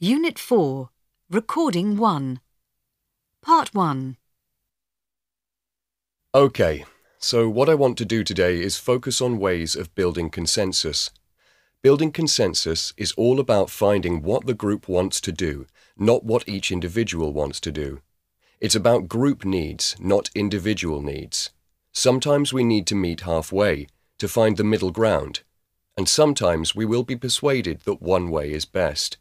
Unit 4, Recording 1. Part 1. Okay, so what I want to do today is focus on ways of building consensus. Building consensus is all about finding what the group wants to do, not what each individual wants to do. It's about group needs, not individual needs. Sometimes we need to meet halfway, to find the middle ground, and sometimes we will be persuaded that one way is best.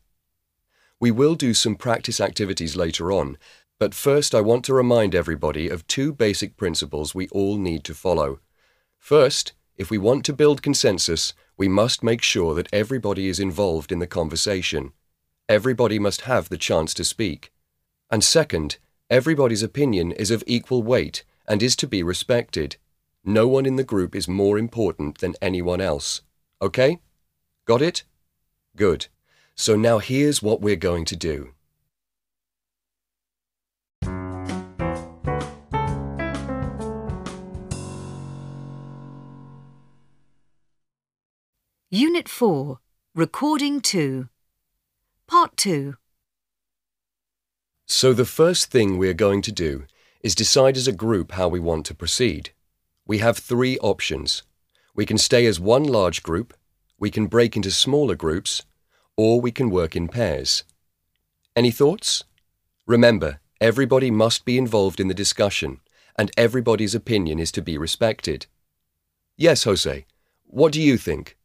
We will do some practice activities later on, but first I want to remind everybody of two basic principles we all need to follow. First, if we want to build consensus, we must make sure that everybody is involved in the conversation. Everybody must have the chance to speak. And second, everybody's opinion is of equal weight and is to be respected. No one in the group is more important than anyone else. Okay? Got it? Good. So now here's what we're going to do. Unit 4, Recording 2. Part 2. So the first thing we're going to do is decide as a group how we want to proceed. We have three options. We can stay as one large group, we can break into smaller groups, or we can work in pairs. Any thoughts? Remember, everybody must be involved in the discussion, and everybody's opinion is to be respected. Yes, Jose, what do you think?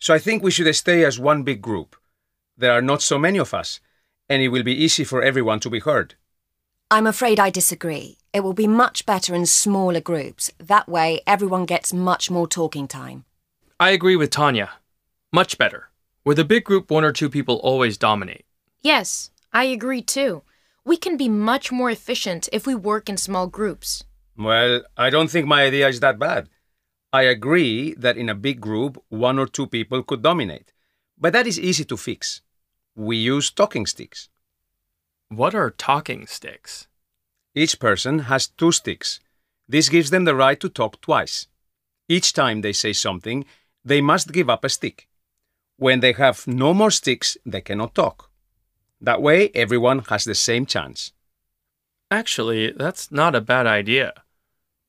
So I think we should stay as one big group. There are not so many of us, and it will be easy for everyone to be heard. I'm afraid I disagree. It will be much better in smaller groups. That way, everyone gets much more talking time. I agree with Tanya. Much better. With a big group, one or two people always dominate. Yes, I agree too. We can be much more efficient if we work in small groups. Well, I don't think my idea is that bad. I agree that in a big group, one or two people could dominate. But that is easy to fix. We use talking sticks. What are talking sticks? Each person has two sticks. This gives them the right to talk twice. Each time they say something, they must give up a stick. When they have no more sticks, they cannot talk. That way, everyone has the same chance. Actually, that's not a bad idea.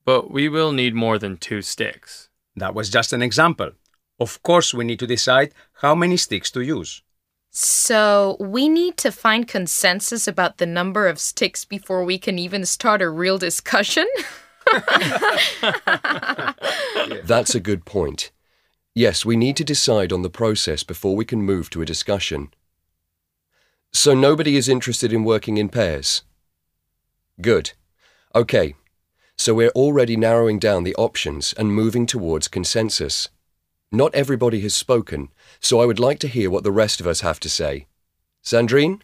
But we will need more than two sticks. That was just an example. Of course, we need to decide how many sticks to use. So, we need to find consensus about the number of sticks before we can even start a real discussion? That's a good point. Yes, we need to decide on the process before we can move to a discussion. So nobody is interested in working in pairs? Good. Okay. So we're already narrowing down the options and moving towards consensus. Not everybody has spoken, so I would like to hear what the rest of us have to say. Sandrine?